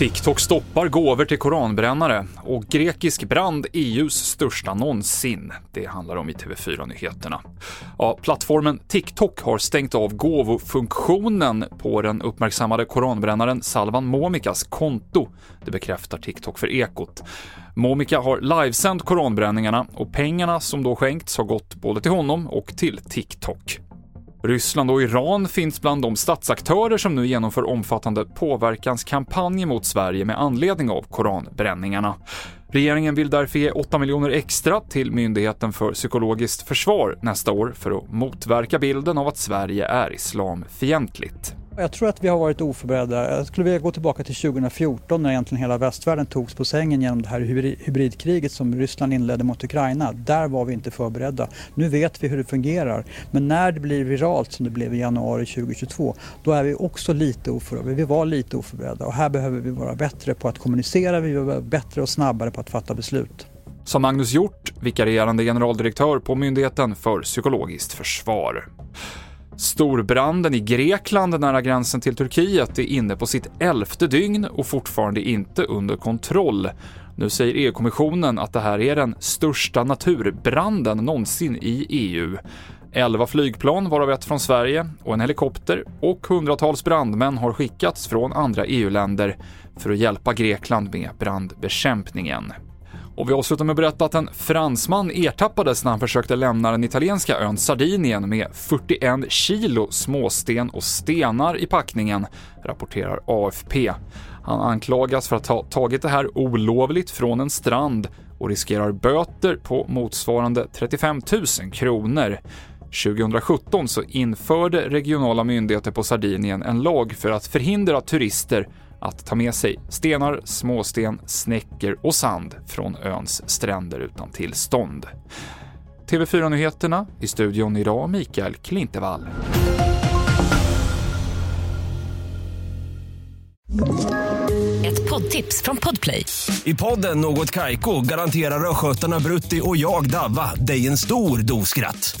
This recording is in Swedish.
TikTok stoppar gåvor till koranbrännare och grekisk brand EUs största någonsin. Det handlar om i TV4-nyheterna. Ja, plattformen TikTok har stängt av gåvofunktionen på den uppmärksammade koranbrännaren Salvan Momikas konto. Det bekräftar TikTok för Ekot. Momika har livesänt koranbränningarna och pengarna som då skänkts har gått både till honom och till TikTok. Ryssland och Iran finns bland de statsaktörer som nu genomför omfattande påverkanskampanjer mot Sverige med anledning av koranbränningarna. Regeringen vill därför ge 8 miljoner extra till Myndigheten för psykologiskt försvar nästa år för att motverka bilden av att Sverige är islamfientligt. Jag tror att vi har varit oförberedda. Jag skulle vilja gå tillbaka till 2014 när egentligen hela västvärlden togs på sängen genom det här hybridkriget som Ryssland inledde mot Ukraina. Där var vi inte förberedda. Nu vet vi hur det fungerar. Men när det blir viralt som det blev i januari 2022, då är vi också lite oförberedda. Vi var lite oförberedda och här behöver vi vara bättre på att kommunicera, vi behöver vara bättre och snabbare på att fatta beslut. Som Magnus Hjort, vikarierande generaldirektör på Myndigheten för psykologiskt försvar. Storbranden i Grekland nära gränsen till Turkiet är inne på sitt elfte dygn och fortfarande inte under kontroll. Nu säger EU-kommissionen att det här är den största naturbranden någonsin i EU. 11 flygplan, varav ett från Sverige, och en helikopter och hundratals brandmän har skickats från andra EU-länder för att hjälpa Grekland med brandbekämpningen. Och vi avslutar med att berätta att en fransman ertappades när han försökte lämna den italienska ön Sardinien med 41 kilo småsten och stenar i packningen, rapporterar AFP. Han anklagas för att ha tagit det här olovligt från en strand och riskerar böter på motsvarande 35 000 kronor. 2017 så införde regionala myndigheter på Sardinien en lag för att förhindra turister att ta med sig stenar, småsten, snäckor och sand från öns stränder utan tillstånd. TV4-nyheterna i studion idag Mikael Klintevall. Ett poddtips från Podplay. I podden Något Kaiko garanterar östgötarna Brutti och jag, Davva, dig en stor dos skratt.